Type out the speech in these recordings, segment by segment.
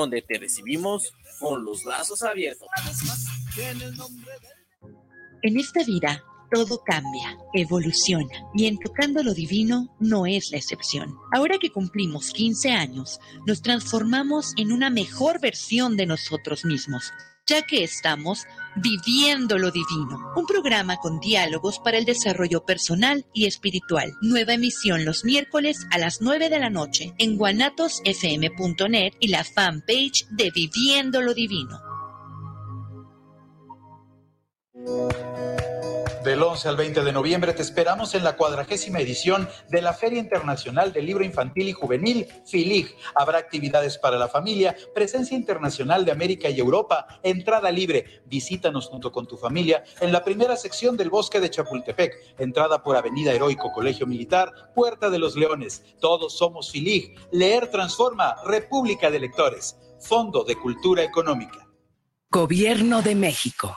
donde te recibimos con los brazos abiertos. En esta vida todo cambia, evoluciona y en Tocando lo Divino no es la excepción. Ahora que cumplimos 15 años, nos transformamos en una mejor versión de nosotros mismos, ya que estamos Viviendo lo Divino, un programa con diálogos para el desarrollo personal y espiritual. Nueva emisión los miércoles a las 9 de la noche en guanatosfm.net y la fanpage de Viviendo lo Divino. Del 11 al 20 de noviembre te esperamos en la cuadragésima edición de la Feria Internacional del Libro Infantil y Juvenil, FILIG. Habrá actividades para la familia, presencia internacional de América y Europa, entrada libre. Visítanos junto con tu familia en la primera sección del Bosque de Chapultepec, entrada por Avenida Heroico Colegio Militar, Puerta de los Leones. Todos somos FILIG. Leer transforma, República de Lectores. Fondo de Cultura Económica. Gobierno de México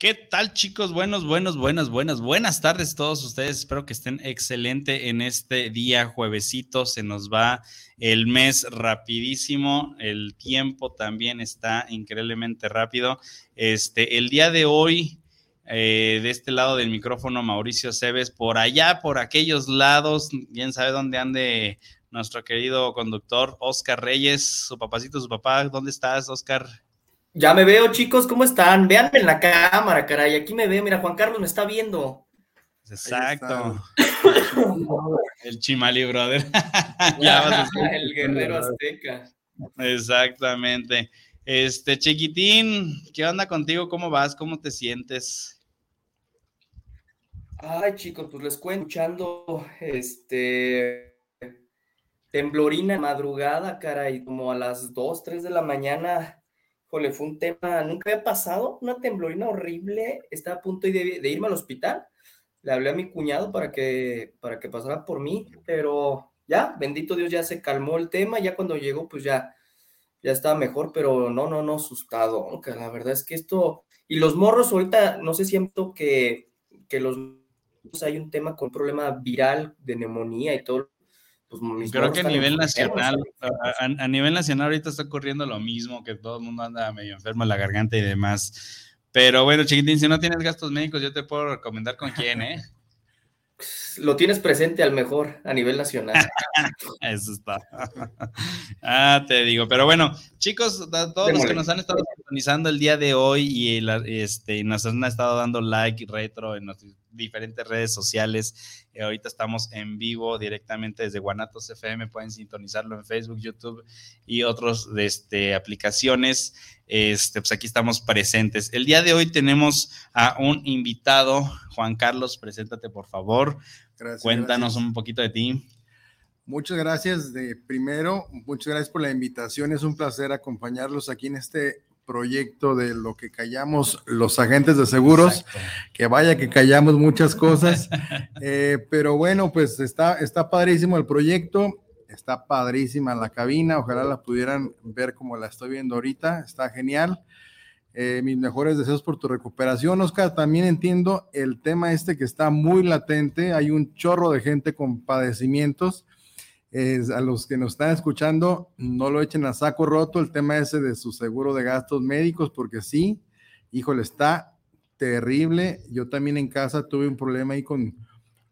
¿Qué tal chicos? Buenos, buenos, buenas, buenas, buenas tardes a todos ustedes. Espero que estén excelente en este día juevesito. Se nos va el mes rapidísimo. El tiempo también está increíblemente rápido. Este, el día de hoy, eh, de este lado del micrófono, Mauricio Cebes, por allá, por aquellos lados, bien sabe dónde ande nuestro querido conductor Oscar Reyes, su papacito, su papá. ¿Dónde estás, Oscar? Ya me veo, chicos, ¿cómo están? Veanme en la cámara, caray. Aquí me ve, mira, Juan Carlos me está viendo. Exacto. El Chimali, brother. el guerrero azteca. Exactamente. Este, chiquitín, ¿qué onda contigo? ¿Cómo vas? ¿Cómo te sientes? Ay, chicos, pues les cuento, escuchando, este, temblorina madrugada, caray, como a las 2, 3 de la mañana, Jole, fue un tema, nunca había pasado, una temblorina horrible, estaba a punto de, irme al hospital, le hablé a mi cuñado para que, para que pasara por mí, pero ya, bendito Dios, ya se calmó el tema, ya cuando llegó, pues ya, ya estaba mejor, pero no, no, no, asustado, aunque la verdad es que esto, y los morros ahorita, no sé, siento que, que los, hay un tema con problema viral de neumonía y todo pues, Creo que a nivel nacional, a, nivel nacional ahorita está ocurriendo lo mismo, que todo el mundo anda medio enfermo en la garganta y demás. Pero bueno, chiquitín, si no tienes gastos médicos, yo te puedo recomendar con quién, ¿eh? Lo tienes presente al mejor a nivel nacional. Eso está. ah, te digo. Pero bueno, chicos, todos los que nos han estado sintonizando el día de hoy y este, nos han estado dando like retro en nuestros diferentes redes sociales. Eh, ahorita estamos en vivo directamente desde Guanatos FM. Pueden sintonizarlo en Facebook, YouTube y otras de este, aplicaciones. Este, pues aquí estamos presentes. El día de hoy tenemos a un invitado. Juan Carlos, preséntate por favor. Cuéntanos un poquito de ti. Muchas gracias de primero, muchas gracias por la invitación. Es un placer acompañarlos aquí en este proyecto de lo que callamos los agentes de seguros, que vaya que callamos muchas cosas, eh, pero bueno, pues está, está padrísimo el proyecto, está padrísima la cabina, ojalá la pudieran ver como la estoy viendo ahorita, está genial. Eh, mis mejores deseos por tu recuperación, Oscar. También entiendo el tema este que está muy latente. Hay un chorro de gente con padecimientos a los que nos están escuchando, no lo echen a saco roto el tema ese de su seguro de gastos médicos, porque sí, híjole, está terrible. Yo también en casa tuve un problema ahí con,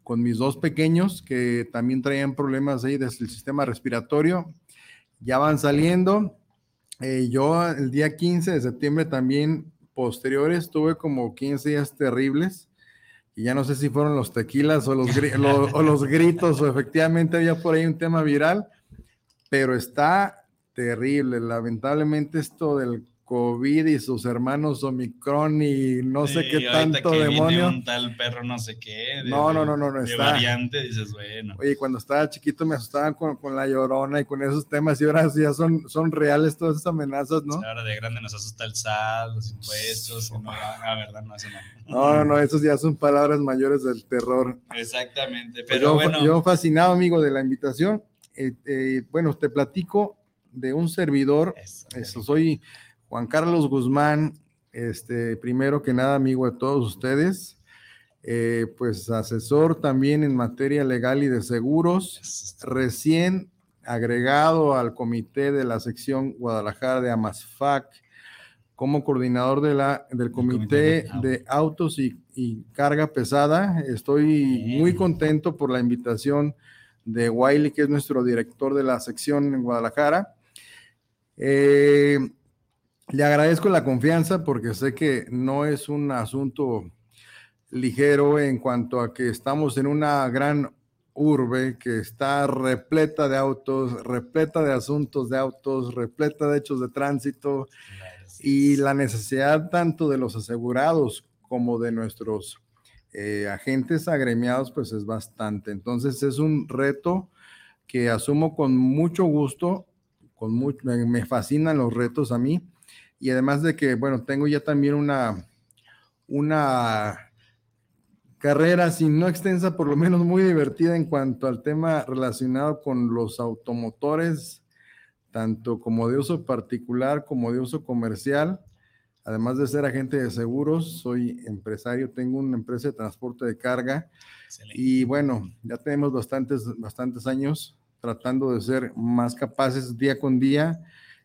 con mis dos pequeños que también traían problemas ahí del sistema respiratorio. Ya van saliendo. Eh, yo el día 15 de septiembre también posteriores tuve como 15 días terribles y ya no sé si fueron los tequilas o los, o los gritos o efectivamente había por ahí un tema viral, pero está terrible. Lamentablemente esto del COVID y sus hermanos Omicron y no sé qué tanto que demonio. un tal perro no sé qué. no, no, no, no, no, está. variante, dices, bueno. Oye, cuando estaba chiquito me asustaban con, con, la llorona y con esos temas y ahora ya son, son reales todas esas amenazas, ¿no? Ahora de grande nos asusta el SAT, los impuestos, no, ah, verdad, no, eso no. No, no, no, esos ya son palabras mayores del terror. Exactamente, pues pero bueno. Yo fascinado, amigo, de la invitación. Eh, eh, bueno, te platico de un servidor, eso, soy Juan Carlos Guzmán, este, primero que nada, amigo de todos ustedes, eh, pues asesor también en materia legal y de seguros, recién agregado al comité de la sección Guadalajara de Amasfac como coordinador de la, del comité, de, autos y, carga pesada. Estoy muy contento por la invitación de Wiley, que es nuestro director de la sección en Guadalajara. Eh, le agradezco la confianza porque sé que no es un asunto ligero en cuanto a que estamos en una gran urbe que está repleta de autos, repleta de asuntos de autos, repleta de hechos de tránsito y la necesidad tanto de los asegurados como de nuestros eh, agentes agremiados pues es bastante. Entonces es un reto que asumo con mucho gusto, con me fascinan los retos a mí y además de que, bueno, tengo ya también una, una carrera, si no extensa, por lo menos muy divertida en cuanto al tema relacionado con los automotores, tanto como de uso particular como de uso comercial. Además de ser agente de seguros, soy empresario, tengo una empresa de transporte de carga y bueno, ya tenemos bastantes, bastantes años tratando de ser más capaces día con día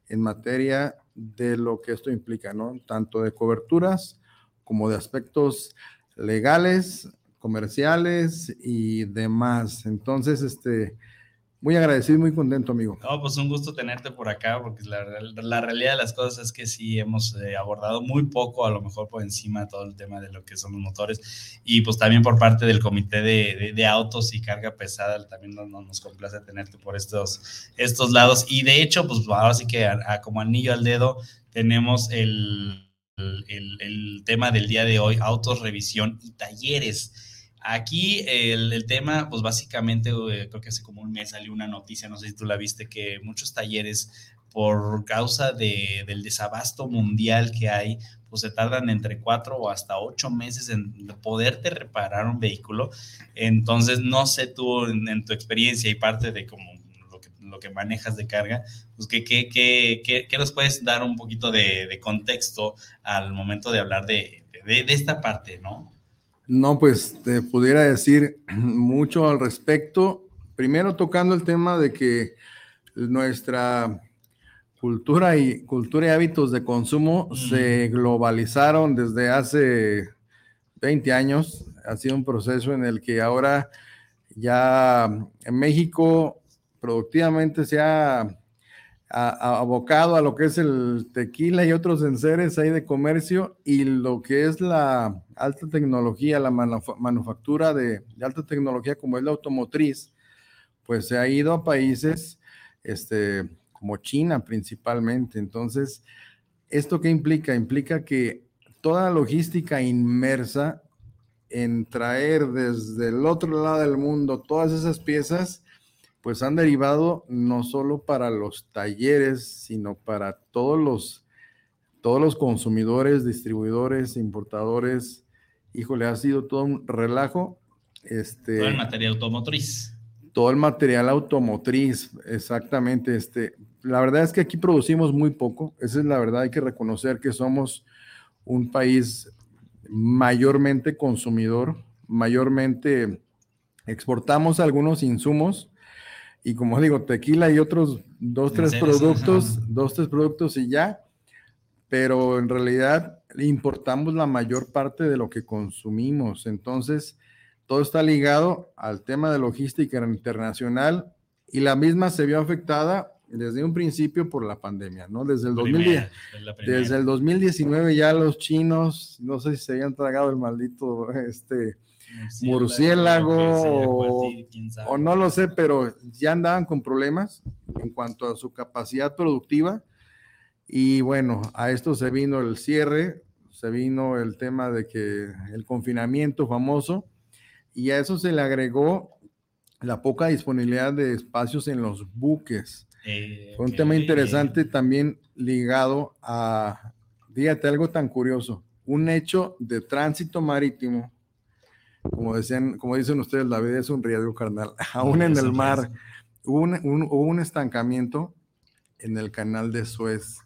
en materia de lo que esto implica, ¿no? Tanto de coberturas como de aspectos legales, comerciales y demás. Entonces, este, muy agradecido muy contento, amigo. No, pues un gusto tenerte por acá, porque la, realidad de las cosas es que sí hemos eh, abordado muy poco, a lo mejor por encima todo el tema de lo que son los motores, y pues también por parte del comité de, de, autos y carga pesada, también nos, nos, complace tenerte por estos, estos lados. Y de hecho, pues ahora sí que como anillo al dedo tenemos el, el tema del día de hoy, autos, revisión y talleres. Aquí el, tema, pues básicamente, eh, creo que hace como un mes salió una noticia, no sé si tú la viste, que muchos talleres, por causa de, del desabasto mundial que hay, pues se tardan entre cuatro o hasta ocho meses en poderte reparar un vehículo. Entonces, no sé tú en, tu experiencia y parte de como lo que, manejas de carga, pues que, que, que, que, nos puedes dar un poquito de, contexto al momento de hablar de, de esta parte, ¿no? No, pues te pudiera decir mucho al respecto. Primero tocando el tema de que nuestra cultura y cultura y hábitos de consumo se globalizaron desde hace 20 años. Ha sido un proceso en el que ahora ya en México productivamente se ha abocado a lo que es el tequila y otros enseres ahí de comercio y lo que es la alta tecnología, la manufactura de, alta tecnología como es la automotriz, pues se ha ido a países este, como China principalmente. Entonces, ¿esto qué implica? Implica que toda la logística inmersa en traer desde el otro lado del mundo todas esas piezas, pues han derivado no solo para los talleres, sino para todos los, todos los consumidores, distribuidores, importadores. Híjole, ha sido todo un relajo. Este, todo el material automotriz. Todo el material automotriz, exactamente. Este, la verdad es que aquí producimos muy poco. Esa es la verdad. Hay que reconocer que somos un país mayormente consumidor, mayormente exportamos algunos insumos, y como digo, tequila y otros dos, tres productos, dos, tres productos y ya, pero en realidad importamos la mayor parte de lo que consumimos. Entonces, todo está ligado al tema de logística internacional y la misma se vio afectada desde un principio por la pandemia, ¿no? Desde el, 2010, desde el 2019 ya los chinos, no sé si se habían tragado el maldito, este, murciélago, o, no lo sé, pero ya andaban con problemas en cuanto a su capacidad productiva. Y bueno, a esto se vino el cierre, se vino el tema de que el confinamiento famoso, y a eso se le agregó la poca disponibilidad de espacios en los buques. Eh, Fue un tema interesante también ligado a, fíjate, algo tan curioso, un hecho de tránsito marítimo, como decían, como dicen ustedes, la vida es un riesgo carnal, aún en el mar, hubo un, estancamiento en el canal de Suez.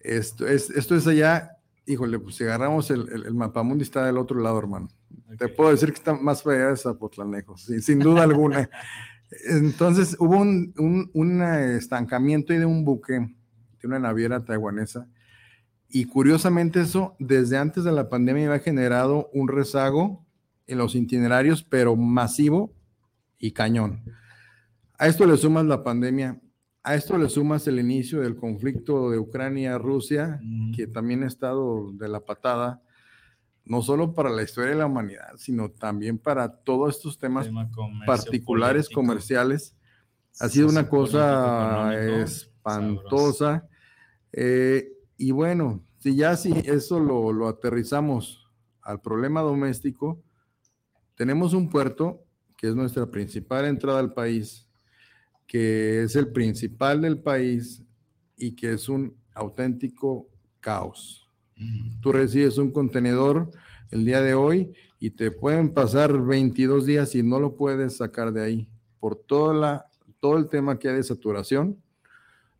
Esto es, esto es allá, híjole, pues si agarramos el, el, mapamundi está del otro lado, hermano. Te puedo decir que está más fea de Zapotlanejo, sin duda alguna. Entonces hubo un, un, estancamiento y de un buque, de una naviera taiwanesa, y curiosamente eso desde antes de la pandemia había generado un rezago en los itinerarios, pero masivo y cañón. A esto le sumas la pandemia, a esto le sumas el inicio del conflicto de Ucrania-Rusia, que también ha estado de la patada, no solo para la historia de la humanidad, sino también para todos estos temas particulares comerciales. Ha sido una cosa espantosa. Eh, y bueno, si ya si eso lo, lo aterrizamos al problema doméstico, tenemos un puerto que es nuestra principal entrada al país, que es el principal del país y que es un auténtico caos. Tú recibes un contenedor el día de hoy y te pueden pasar 22 días y no lo puedes sacar de ahí por toda la, todo el tema que hay de saturación,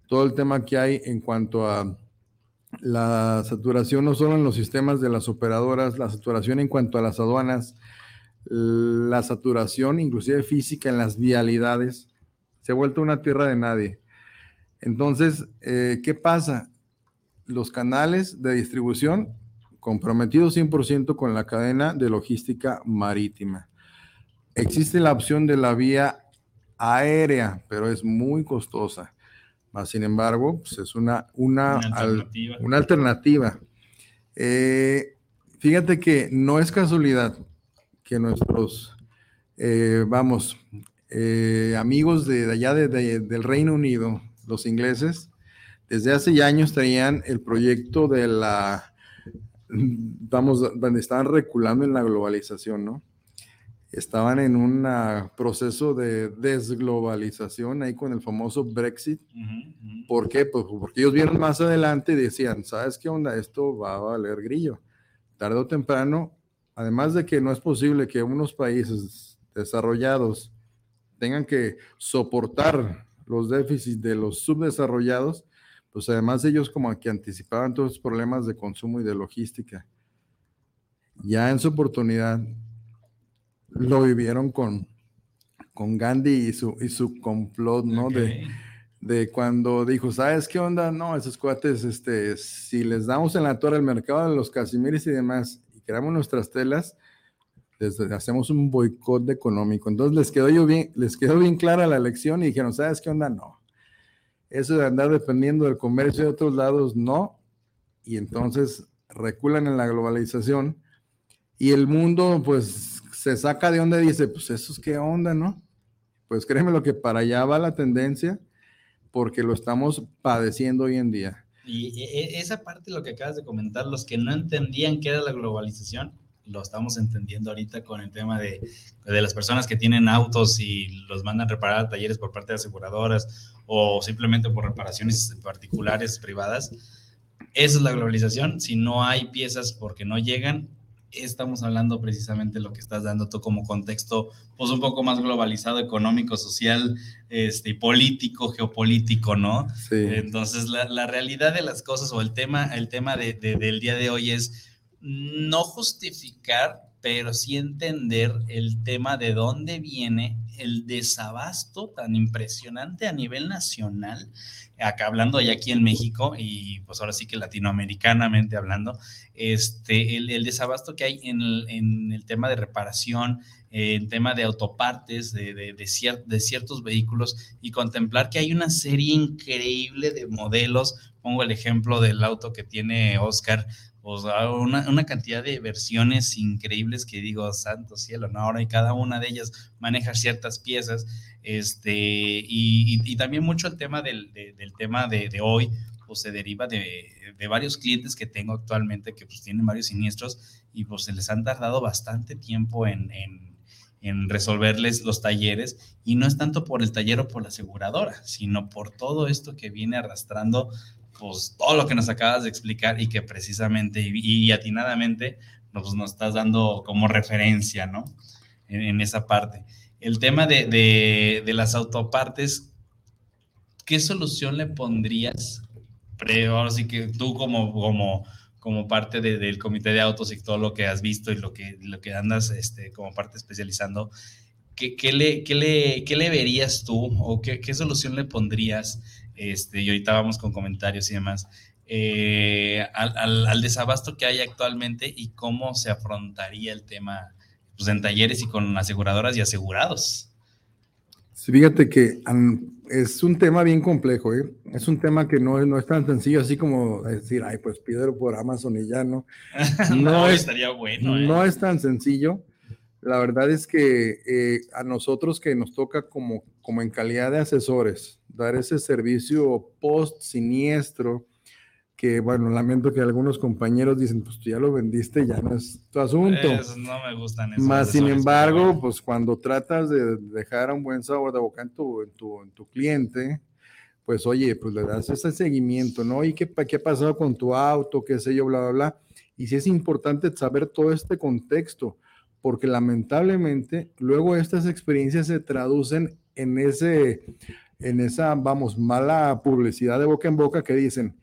todo el tema que hay en cuanto a la saturación no solo en los sistemas de las operadoras, la saturación en cuanto a las aduanas, la saturación inclusive física en las vialidades, se ha vuelto una tierra de nadie. Entonces, eh, ¿qué pasa? los canales de distribución comprometidos 100% con la cadena de logística marítima. Existe la opción de la vía aérea, pero es muy costosa. Más sin embargo, pues es una, una, alternativa. Eh, fíjate que no es casualidad que nuestros, eh, vamos, eh, amigos de, allá del Reino Unido, los ingleses, desde hace años traían el proyecto de la, vamos, donde estaban reculando en la globalización, ¿no? Estaban en un proceso de desglobalización ahí con el famoso Brexit. ¿Por qué? Pues porque ellos vieron más adelante y decían, ¿sabes qué onda? Esto va a valer grillo. Tarde o temprano, además de que no es posible que unos países desarrollados tengan que soportar los déficits de los subdesarrollados, pues además ellos como que anticipaban todos los problemas de consumo y de logística. Ya en su oportunidad lo vivieron con, con Gandhi y su, y su complot, ¿no? De, de cuando dijo, ¿sabes qué onda? No, esos cuates, este, si les damos en la torre el mercado de los casimiris y demás y creamos nuestras telas, hacemos un boicot económico. Entonces les quedó, yo bien, les quedó bien clara la lección y dijeron, ¿sabes qué onda? No eso de andar dependiendo del comercio de otros lados, no. Y entonces reculan en la globalización y el mundo pues se saca de onda y dice, pues eso es qué onda, ¿no? Pues créeme lo que para allá va la tendencia porque lo estamos padeciendo hoy en día. Y e, e, esa parte, lo que acabas de comentar, los que no entendían qué era la globalización, lo estamos entendiendo ahorita con el tema de, de, las personas que tienen autos y los mandan reparar a talleres por parte de aseguradoras o simplemente por reparaciones particulares privadas. Esa es la globalización. Si no hay piezas porque no llegan, estamos hablando precisamente de lo que estás dando tú como contexto, pues un poco más globalizado, económico, social, este, político, geopolítico, ¿no? Sí. Entonces, la, la, realidad de las cosas o el tema, el tema de, del día de hoy es no justificar, pero sí entender el tema de dónde viene el desabasto tan impresionante a nivel nacional, acá hablando ya aquí en México y pues ahora sí que latinoamericanamente hablando, este, el, desabasto que hay en el, tema de reparación, en tema de autopartes de, de, de, ciertos vehículos y contemplar que hay una serie increíble de modelos. Pongo el ejemplo del auto que tiene Oscar o sea, una, una, cantidad de versiones increíbles que digo, santo cielo, ¿no? Ahora y cada una de ellas maneja ciertas piezas, este, y, y, también mucho el tema del, del tema de, de, hoy, pues se deriva de, de, varios clientes que tengo actualmente que pues tienen varios siniestros y pues se les han tardado bastante tiempo en, en, en resolverles los talleres y no es tanto por el taller o por la aseguradora, sino por todo esto que viene arrastrando pues todo lo que nos acabas de explicar y que precisamente y, atinadamente nos, nos, estás dando como referencia, ¿no? En, esa parte. El tema de, de, de, las autopartes, ¿qué solución le pondrías? Pero ahora sí que tú como, como, como parte de, del comité de autos y todo lo que has visto y lo que, lo que andas este, como parte especializando, ¿qué, qué, le, qué, le, ¿qué le verías tú o qué, qué solución le pondrías este, y ahorita vamos con comentarios y demás, eh, al, desabasto que hay actualmente y cómo se afrontaría el tema pues, en talleres y con aseguradoras y asegurados. fíjate que es un tema bien complejo, ¿eh? es un tema que no, no es tan sencillo así como decir, ay, pues pídelo por Amazon y ya no. No, estaría bueno. ¿eh? No es tan sencillo. La verdad es que eh, a nosotros que nos toca como, como en calidad de asesores, dar ese servicio post siniestro, que bueno, lamento que algunos compañeros dicen, pues tú ya lo vendiste, ya no es tu asunto. no me gustan Más sin embargo, pues cuando tratas de dejar un buen sabor de boca en tu, en tu, en tu cliente, pues oye, pues le das ese seguimiento, ¿no? ¿Y qué, qué ha pasado con tu auto? ¿Qué sé yo? Bla, bla, bla. Y sí es importante saber todo este contexto porque lamentablemente luego estas experiencias se traducen en ese, en esa, vamos, mala publicidad de boca en boca que dicen,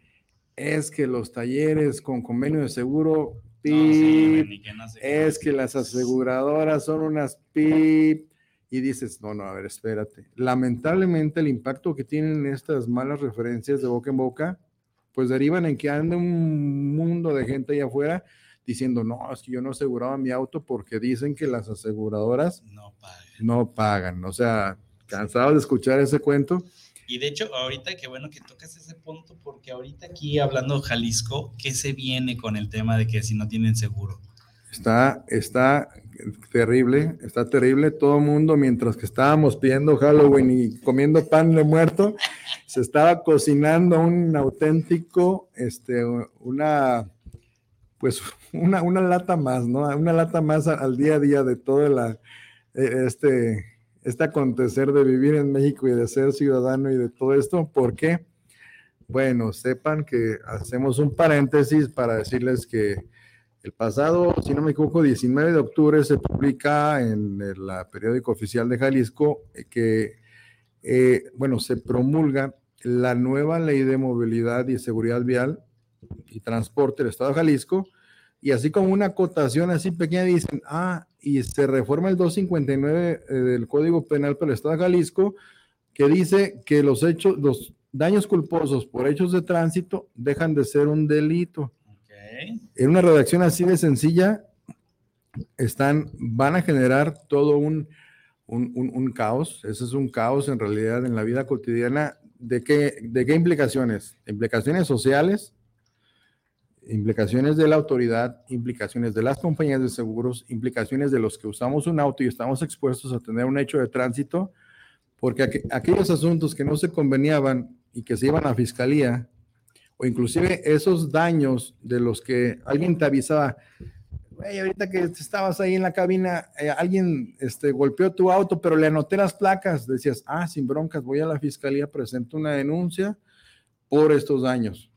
es que los talleres con convenio de seguro, es que las aseguradoras son unas pip, y dices, no, no, a ver, espérate. Lamentablemente el impacto que tienen estas malas referencias de boca en boca, pues derivan en que anda un mundo de gente allá afuera diciendo, no, es que yo no aseguraba mi auto porque dicen que las aseguradoras no pagan. No pagan. O sea, cansado de escuchar ese cuento. Y de hecho, ahorita qué bueno que tocas ese punto, porque ahorita aquí hablando Jalisco, ¿qué se viene con el tema de que si no tienen seguro? Está, está terrible, está terrible. Todo el mundo, mientras que estábamos pidiendo Halloween y comiendo pan de muerto, se estaba cocinando un auténtico, este, una, pues una, una lata más, ¿no? Una lata más al día a día de todo la, e, este, este acontecer de vivir en México y de ser ciudadano y de todo esto. ¿Por qué? Bueno, sepan que hacemos un paréntesis para decirles que el pasado, si no me equivoco, 19 de octubre se publica en el periódico oficial de Jalisco eh, que, eh, bueno, se promulga la nueva ley de movilidad y seguridad vial y transporte del Estado de Jalisco, y así como una acotación así pequeña dicen, ah, y se reforma el 259 eh, del Código Penal para el Estado de Jalisco, que dice que los hechos, los daños culposos por hechos de tránsito dejan de ser un delito. En una redacción así de sencilla, están, van a generar todo un, un, un, caos. Ese es un caos en realidad en la vida cotidiana. ¿De qué, de qué implicaciones? Implicaciones sociales, implicaciones de la autoridad, implicaciones de las compañías de seguros, implicaciones de los que usamos un auto y estamos expuestos a tener un hecho de tránsito, porque aquellos asuntos que no se conveniaban y que se iban a fiscalía, o inclusive esos daños de los que alguien te avisaba, ahorita que estabas ahí en la cabina, eh, alguien este, golpeó tu auto, pero le anoté las placas, decías, ah, sin broncas, voy a la fiscalía, presento una denuncia por estos daños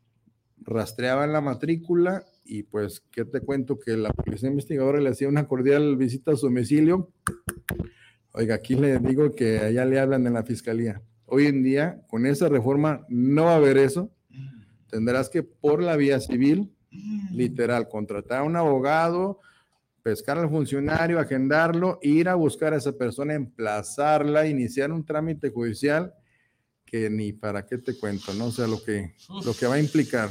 rastreaban la matrícula y pues, ¿qué te cuento? Que la policía investigadora le hacía una cordial visita a su domicilio. Oiga, aquí le digo que allá le hablan en la fiscalía. Hoy en día, con esa reforma, no va a haber eso. Tendrás que, por la vía civil, literal, contratar a un abogado, pescar al funcionario, agendarlo, ir a buscar a esa persona, emplazarla, iniciar un trámite judicial que ni para qué te cuento, ¿no? O sea, lo que, lo que va a implicar.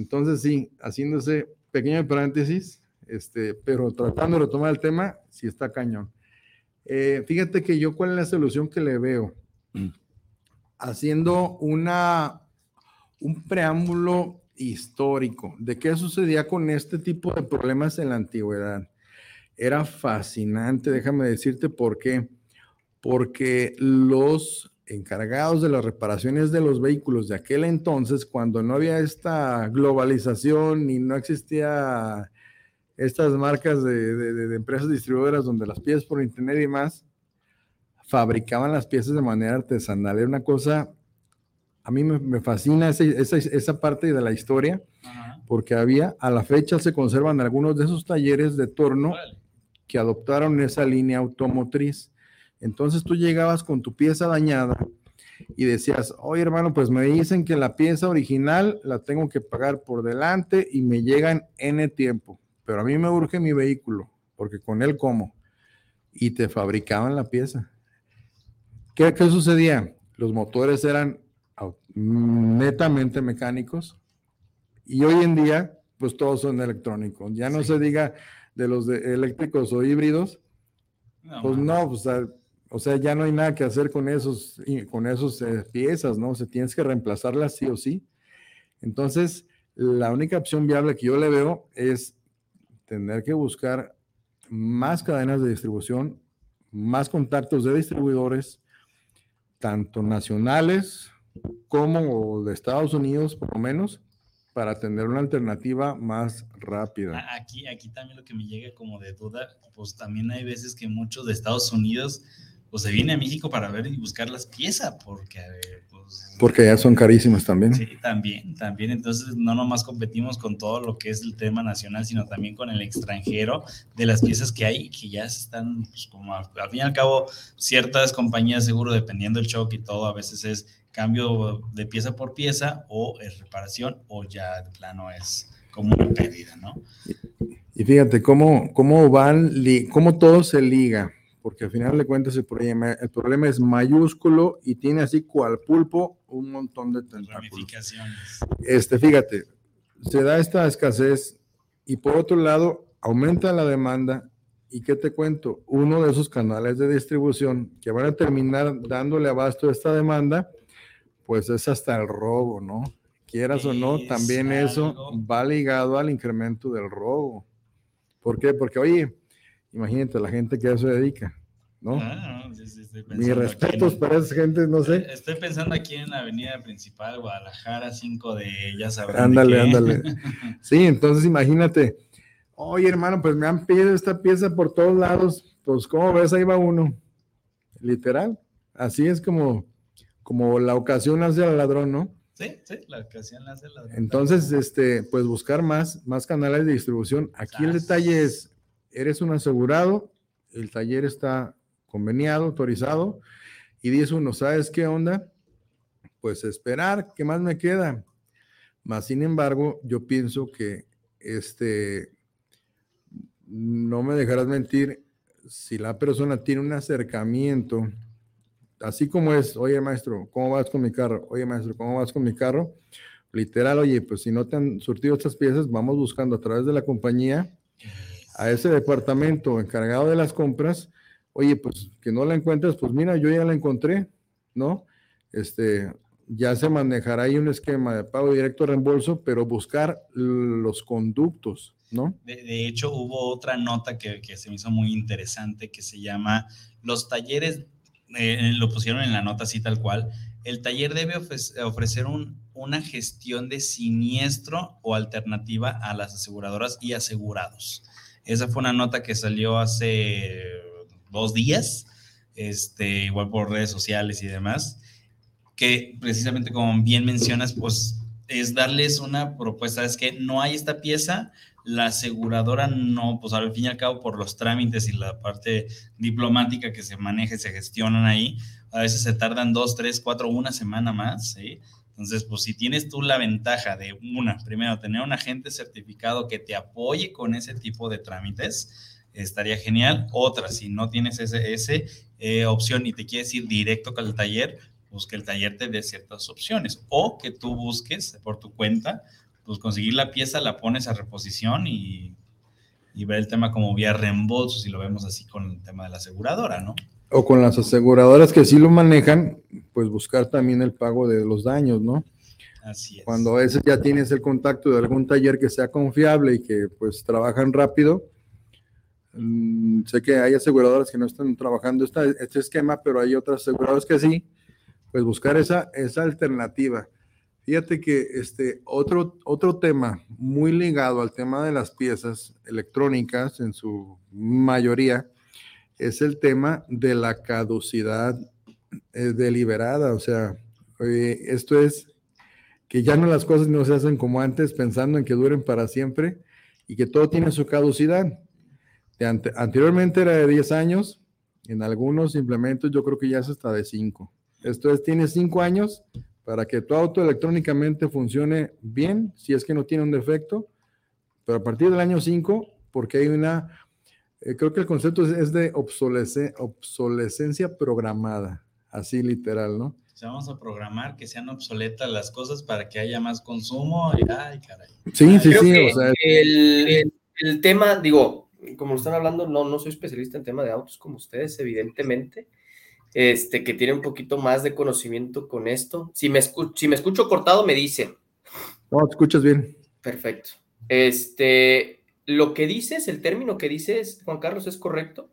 Entonces, sí, haciendo ese pequeño paréntesis, este, pero tratando de retomar el tema, sí está cañón. Eh, fíjate que yo, ¿cuál es la solución que le veo? Haciendo una, un preámbulo histórico de qué sucedía con este tipo de problemas en la antigüedad. Era fascinante, déjame decirte por qué. Porque los encargados de las reparaciones de los vehículos de aquel entonces, cuando no había esta globalización y no existía estas marcas de, empresas distribuidoras donde las piezas por internet y más, fabricaban las piezas de manera artesanal. Era una cosa, a mí me, fascina esa, parte de la historia, porque había, a la fecha se conservan algunos de esos talleres de torno que adoptaron esa línea automotriz. Entonces tú llegabas con tu pieza dañada y decías, oye hermano, pues me dicen que la pieza original la tengo que pagar por delante y me llegan N tiempo, pero a mí me urge mi vehículo, porque con él como. Y te fabricaban la pieza. ¿Qué, qué sucedía? Los motores eran netamente mecánicos y hoy en día, pues todos son electrónicos. Ya no se diga de los de eléctricos o híbridos, pues no, pues o sea, ya no hay nada que hacer con esos, con esos eh, piezas, ¿no? O tienes que reemplazarlas sí o sí. Entonces, la única opción viable que yo le veo es tener que buscar más cadenas de distribución, más contactos de distribuidores, tanto nacionales como de Estados Unidos, por lo menos, para tener una alternativa más rápida. Aquí, aquí también lo que me llega como de duda, pues también hay veces que muchos de Estados Unidos pues se viene a México para ver y buscar las piezas, porque... Pues, porque ya son carísimas también. Sí, también, también. Entonces no nomás competimos con todo lo que es el tema nacional, sino también con el extranjero de las piezas que hay, que ya están, pues como al fin y al cabo, ciertas compañías seguro, dependiendo del shock y todo, a veces es cambio de pieza por pieza o es reparación o ya de plano es como una pérdida, ¿no? Y fíjate cómo, cómo van, cómo todo se liga porque al final de cuentas el problema, el problema es mayúsculo y tiene así cual pulpo un montón de tentáculos. Este, fíjate, se da esta escasez y por otro lado aumenta la demanda y qué te cuento, uno de esos canales de distribución que van a terminar dándole abasto a esta demanda, pues es hasta el robo, ¿no? Quieras o no, también eso va ligado al incremento del robo. ¿Por qué? Porque, oye, Imagínate la gente que a eso se dedica, ¿no? Ah, sí, sí, Mis respetos para esa gente, no sé. Estoy pensando aquí en la avenida principal, Guadalajara, 5 de, ya sabrán. Ándale, ándale. Sí, entonces imagínate, oye hermano, pues me han pedido esta pieza por todos lados, pues ¿cómo ves? Ahí va uno. Literal. Así es como, como la ocasión hace al ladrón, ¿no? Sí, sí, la ocasión hace al ladrón. Entonces, este, pues buscar más, más canales de distribución. Aquí el detalle es, eres un asegurado, el taller está conveniado, autorizado, y dice uno, ¿sabes qué onda? Pues esperar, ¿qué más me queda? Más sin embargo, yo pienso que este, no me dejarás mentir, si la persona tiene un acercamiento, así como es, oye maestro, ¿cómo vas con mi carro? Oye maestro, ¿cómo vas con mi carro? Literal, oye, pues si no te han surtido estas piezas, vamos buscando a través de la compañía a ese departamento encargado de las compras, oye, pues que no la encuentras, pues mira, yo ya la encontré, ¿no? Este, ya se manejará ahí un esquema de pago directo reembolso, pero buscar los conductos, ¿no? De, hecho, hubo otra nota que, se me hizo muy interesante que se llama Los talleres, eh, lo pusieron en la nota así tal cual, el taller debe ofrecer un, una gestión de siniestro o alternativa a las aseguradoras y asegurados. Esa fue una nota que salió hace dos días, este, igual por redes sociales y demás, que precisamente como bien mencionas, pues es darles una propuesta, es que no hay esta pieza, la aseguradora no, pues al fin y al cabo por los trámites y la parte diplomática que se maneja y se gestionan ahí, a veces se tardan dos, tres, cuatro, una semana más, ¿sí? Entonces, pues si tienes tú la ventaja de una, primero, tener un agente certificado que te apoye con ese tipo de trámites, estaría genial. Otra, si no tienes ese, ese eh, opción y te quieres ir directo al taller, pues que el taller te dé ciertas opciones o que tú busques por tu cuenta, pues conseguir la pieza, la pones a reposición y, y ver el tema como vía reembolso, si lo vemos así con el tema de la aseguradora, ¿no? O con las aseguradoras que sí lo manejan, pues buscar también el pago de los daños, ¿no? Así es. Cuando a veces ya tienes el contacto de algún taller que sea confiable y que pues trabajan rápido, mm, sé que hay aseguradoras que no están trabajando este esquema, pero hay otras aseguradoras que sí, pues buscar esa, esa alternativa. Fíjate que este otro, otro tema muy ligado al tema de las piezas electrónicas en su mayoría es el tema de la caducidad eh, deliberada. O sea, esto es que ya no las cosas no se hacen como antes pensando en que duren para siempre y que todo tiene su caducidad. anteriormente era de 10 años, en algunos implementos yo creo que ya es hasta de 5. Esto es, tiene 5 años para que tu auto electrónicamente funcione bien, si es que no tiene un defecto, pero a partir del año 5, porque hay una, eh, creo que el concepto es, de obsolescencia programada, así literal, ¿no? vamos a programar que sean obsoletas las cosas para que haya más consumo. Y, ay, caray. Sí, sí, sí. el, el, tema, digo, como están hablando, no, no soy especialista en tema de autos como ustedes, evidentemente este, que tiene un poquito más de conocimiento con esto. Si me, escucho, si me escucho cortado, me dice. No, te escuchas bien. Perfecto. Este, lo que dices, el término que dices, Juan Carlos, es correcto.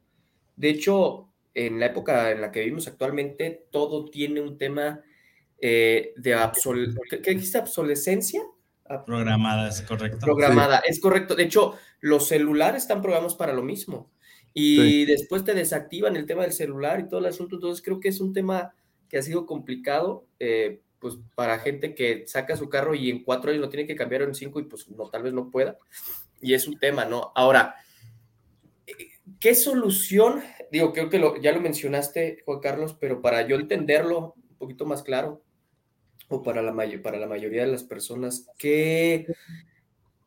De hecho, en la época en la que vivimos actualmente, todo tiene un tema eh, de absol ¿qué, dijiste? ¿Obsolescencia? Programada, es correcto. Programada, es correcto. De hecho, los celulares están programados para lo mismo y después te desactivan el tema del celular y todo el asunto. Entonces creo que es un tema que ha sido complicado, eh, pues para gente que saca su carro y en cuatro años lo tiene que cambiar en cinco y pues no, tal vez no pueda. Y es un tema, ¿no? Ahora, ¿qué solución? Digo, creo que ya lo mencionaste, Juan Carlos, pero para yo entenderlo un poquito más claro, o para la, para la mayoría de las personas, ¿qué,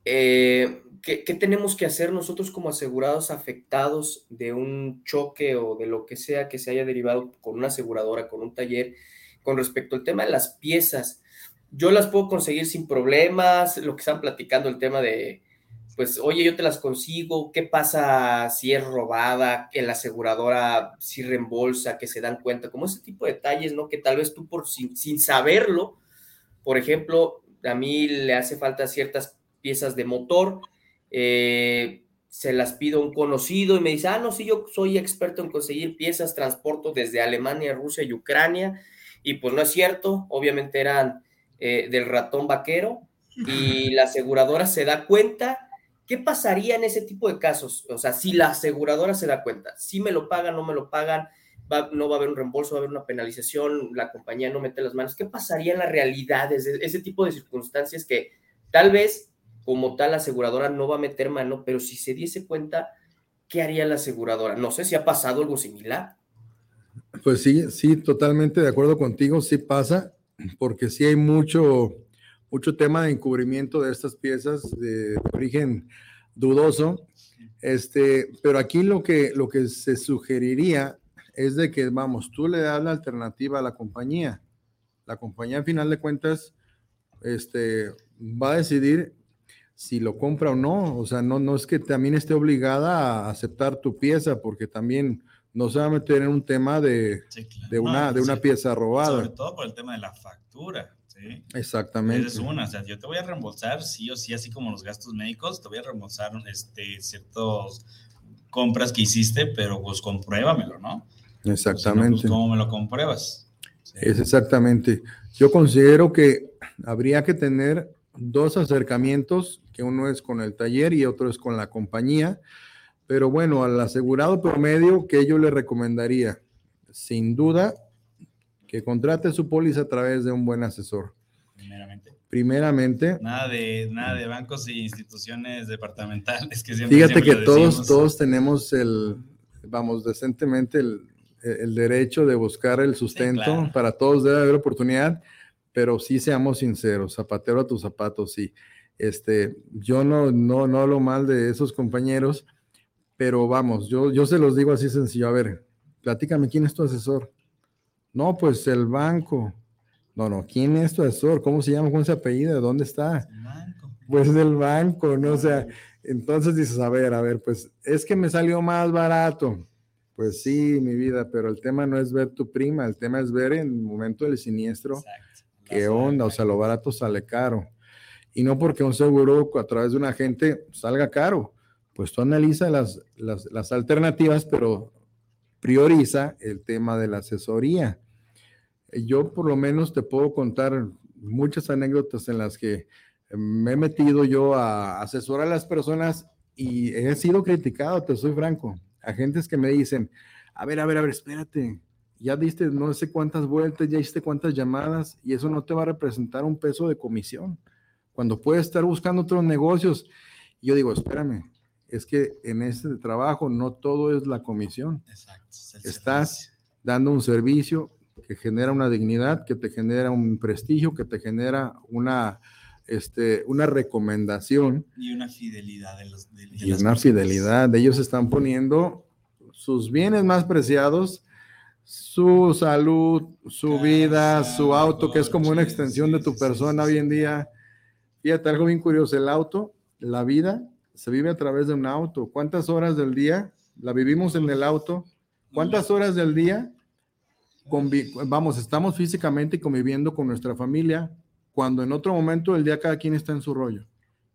eh, ¿qué, tenemos que hacer nosotros como asegurados afectados de un choque o de lo que sea que se haya derivado con una aseguradora, con un taller, con respecto al tema de las piezas? Yo las puedo conseguir sin problemas, lo que están platicando, el tema de, pues, oye, yo te las consigo, ¿qué pasa si es robada, que la aseguradora si reembolsa, que se dan cuenta, como ese tipo de detalles, ¿no? Que tal vez tú por sin, sin saberlo, por ejemplo, a mí le hace falta ciertas piezas de motor, eh, se las pido a un conocido y me dice, ah, no, sí, yo soy experto en conseguir piezas, transporto desde Alemania, Rusia y Ucrania, y pues no es cierto, obviamente eran eh, del ratón vaquero, y la aseguradora se da cuenta. ¿Qué pasaría en ese tipo de casos? O sea, si la aseguradora se da cuenta, si me lo pagan, no me lo pagan, no va a haber un reembolso, va a haber una penalización, la compañía no mete las manos. ¿Qué pasaría en la realidad? ese tipo de circunstancias que tal vez como tal la aseguradora no va a meter mano, pero si se diese cuenta, ¿qué haría la aseguradora? No sé si ha pasado algo similar. Pues sí, sí, totalmente de acuerdo contigo, sí pasa, porque sí hay mucho, mucho tema de encubrimiento de estas piezas de origen dudoso. Este, pero aquí lo que, lo que se sugeriría es de que, vamos, tú le das la alternativa a la compañía. La compañía, al final de cuentas, este, va a decidir si lo compra o no. O sea, no, no es que también esté obligada a aceptar tu pieza, porque también no se va a meter en un tema de, de una, de una pieza robada. Sobre todo por el tema de la factura. ¿Sí? Exactamente. Es una, o sea, yo te voy a reembolsar sí o sí, así como los gastos médicos, te voy a reembolsar este, ciertos compras que hiciste, pero pues compruébamelo, ¿no? Exactamente. ¿Cómo me lo compruebas? Es exactamente. Yo considero que habría que tener dos acercamientos, que uno es con el taller y otro es con la compañía. Pero bueno, al asegurado promedio, que yo le recomendaría? Sin duda, que contrate su póliza a través de un buen asesor. Primeramente. Primeramente. Nada de, nada de bancos e instituciones departamentales. Que fíjate que todos, todos tenemos el, vamos, decentemente el, el derecho de buscar el sustento. Para todos debe haber oportunidad pero sí seamos sinceros, zapatero a tus zapatos, sí. Este, yo no, no, no hablo mal de esos compañeros, pero vamos, yo, yo se los digo así sencillo. A ver, platícame, ¿quién es tu asesor? No, pues el banco. No, no, ¿quién es tu asesor? ¿Cómo se llama? ¿Cómo se apellida? ¿Dónde está? Pues del banco, ¿no? O sea, entonces dices, a ver, a ver, pues es que me salió más barato. Pues sí, mi vida, pero el tema no es ver tu prima, el tema es ver en el momento del siniestro ¿Qué onda? O sea, lo barato sale caro. Y no porque un seguro a través de un agente salga caro. Pues tú analiza las, las, las alternativas, pero prioriza el tema de la asesoría. Yo por lo menos te puedo contar muchas anécdotas en las que me he metido yo a asesorar a las personas y he sido criticado, te soy franco. Agentes que me dicen, a ver, a ver, a ver, espérate, ya diste no sé cuántas vueltas, ya hiciste cuántas llamadas y eso no te va a representar un peso de comisión. Cuando puedes estar buscando otros negocios, yo digo, espérame, es que en este trabajo no todo es la comisión. Exacto. Estás dando un servicio que genera una dignidad, que te genera un prestigio, que te genera una, este, una recomendación. Y una fidelidad de los Y una fidelidad. Ellos están poniendo sus bienes más preciados, su salud, su vida, su auto, que es como una extensión de tu persona hoy en día. Fíjate, algo bien curioso, el auto, la vida, se vive a través de un auto. ¿Cuántas horas del día la vivimos en el auto? ¿Cuántas horas del día vamos, estamos físicamente conviviendo con nuestra familia, cuando en otro momento del día cada quien está en su rollo.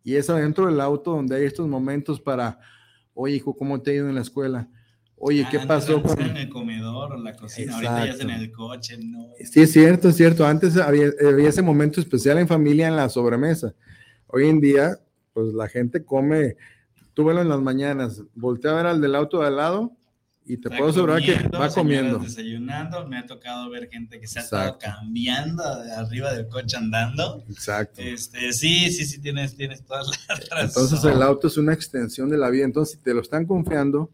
Y es adentro del auto donde hay estos momentos para, oye, hijo, ¿cómo te ha ido en la escuela? Oye, ¿qué ah, pasó con... En el comedor o la cocina, ahorita ya es en el coche, no. Sí, es cierto, es cierto. Antes había, había, ese momento especial en familia en la sobremesa. Hoy en día, pues la gente come, tú velo en las mañanas, voltea a ver al del auto de al lado y te puedo asegurar que va comiendo. Desayunando, me ha tocado ver gente que se ha estado cambiando arriba del coche andando. Exacto. Este, sí, sí, sí, tienes, tienes todas las razón. Entonces el auto es una extensión de la vida. Entonces, si te lo están confiando,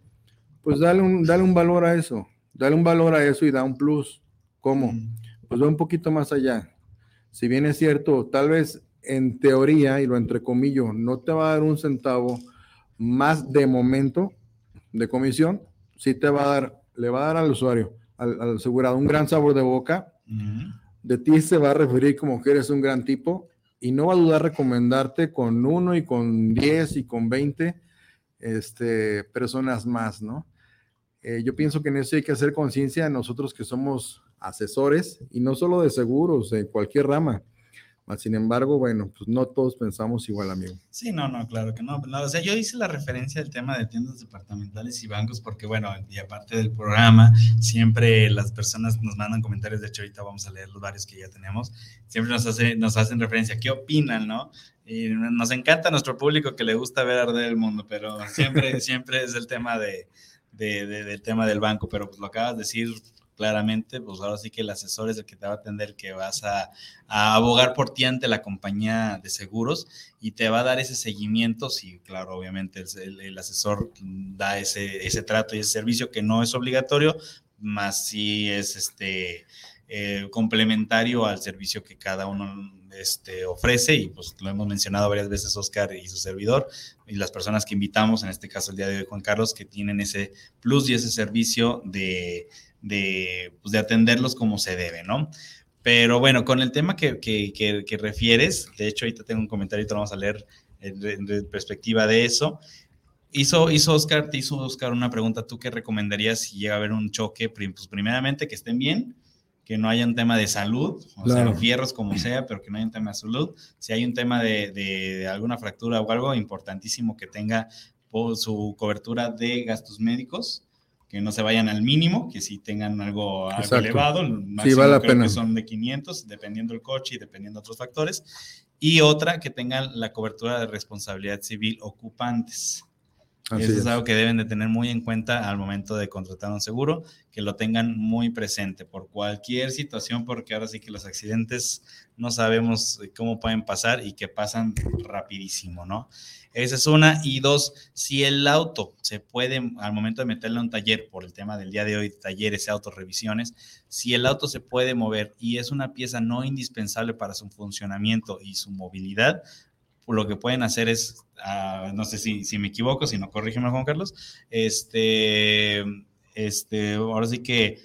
pues dale un, dale un valor a eso. Dale un valor a eso y da un plus. ¿Cómo? Mm. Pues va un poquito más allá. Si bien es cierto, tal vez en teoría, y lo entrecomillo, no te va a dar un centavo más de momento de comisión, sí te va a dar, le va a dar al usuario, al, asegurado, un gran sabor de boca. De ti se va a referir como que eres un gran tipo y no va a dudar recomendarte con uno y con diez y con veinte este, personas más, ¿no? Eh, yo pienso que en eso hay que hacer conciencia nosotros que somos asesores y no solo de seguros, en cualquier rama. Sin embargo, bueno, pues no todos pensamos igual, amigo. Sí, no, no, claro que no. o sea, yo hice la referencia del tema de tiendas departamentales y bancos porque, bueno, y aparte del programa, siempre las personas nos mandan comentarios. De hecho, ahorita vamos a leer los varios que ya tenemos. Siempre nos, hace, nos hacen referencia. ¿Qué opinan, no? Y nos encanta a nuestro público que le gusta ver arder el mundo, pero siempre, siempre es el tema de, de, del tema del banco. Pero pues lo acabas de decir claramente, pues ahora sí que el asesor es el que te va a atender, que vas a, abogar por ti ante la compañía de seguros y te va a dar ese seguimiento, si claro, obviamente el, asesor da ese, ese trato y ese servicio que no es obligatorio, más si es este eh, complementario al servicio que cada uno este, ofrece y pues lo hemos mencionado varias veces Oscar y su servidor y las personas que invitamos, en este caso el día de hoy Juan Carlos, que tienen ese plus y ese servicio de de, pues, de atenderlos como se debe, ¿no? Pero bueno, con el tema que, que, que, refieres, de hecho ahorita tengo un comentario, lo vamos a leer en, perspectiva de eso. Hizo, hizo Oscar, te hizo Oscar una pregunta, ¿tú qué recomendarías si llega a haber un choque? Pues primeramente que estén bien, que no haya un tema de salud, o sea, los fierros como sea, pero que no haya un tema de salud. Si hay un tema de, de, alguna fractura o algo, importantísimo que tenga su cobertura de gastos médicos, que no se vayan al mínimo, que si tengan algo, elevado, sí, vale la pena. que son de 500, dependiendo del coche y dependiendo de otros factores, y otra que tengan la cobertura de responsabilidad civil ocupantes. Eso es, algo que deben de tener muy en cuenta al momento de contratar un seguro, que lo tengan muy presente por cualquier situación, porque ahora sí que los accidentes no sabemos cómo pueden pasar y que pasan rapidísimo, ¿no? Esa es una. Y dos, si el auto se puede, al momento de meterle a un taller, por el tema del día de hoy, talleres y autorrevisiones, si el auto se puede mover y es una pieza no indispensable para su funcionamiento y su movilidad, lo que pueden hacer es, ah, no sé si, si, me equivoco, si no, corrígeme Juan Carlos, este, este, ahora sí que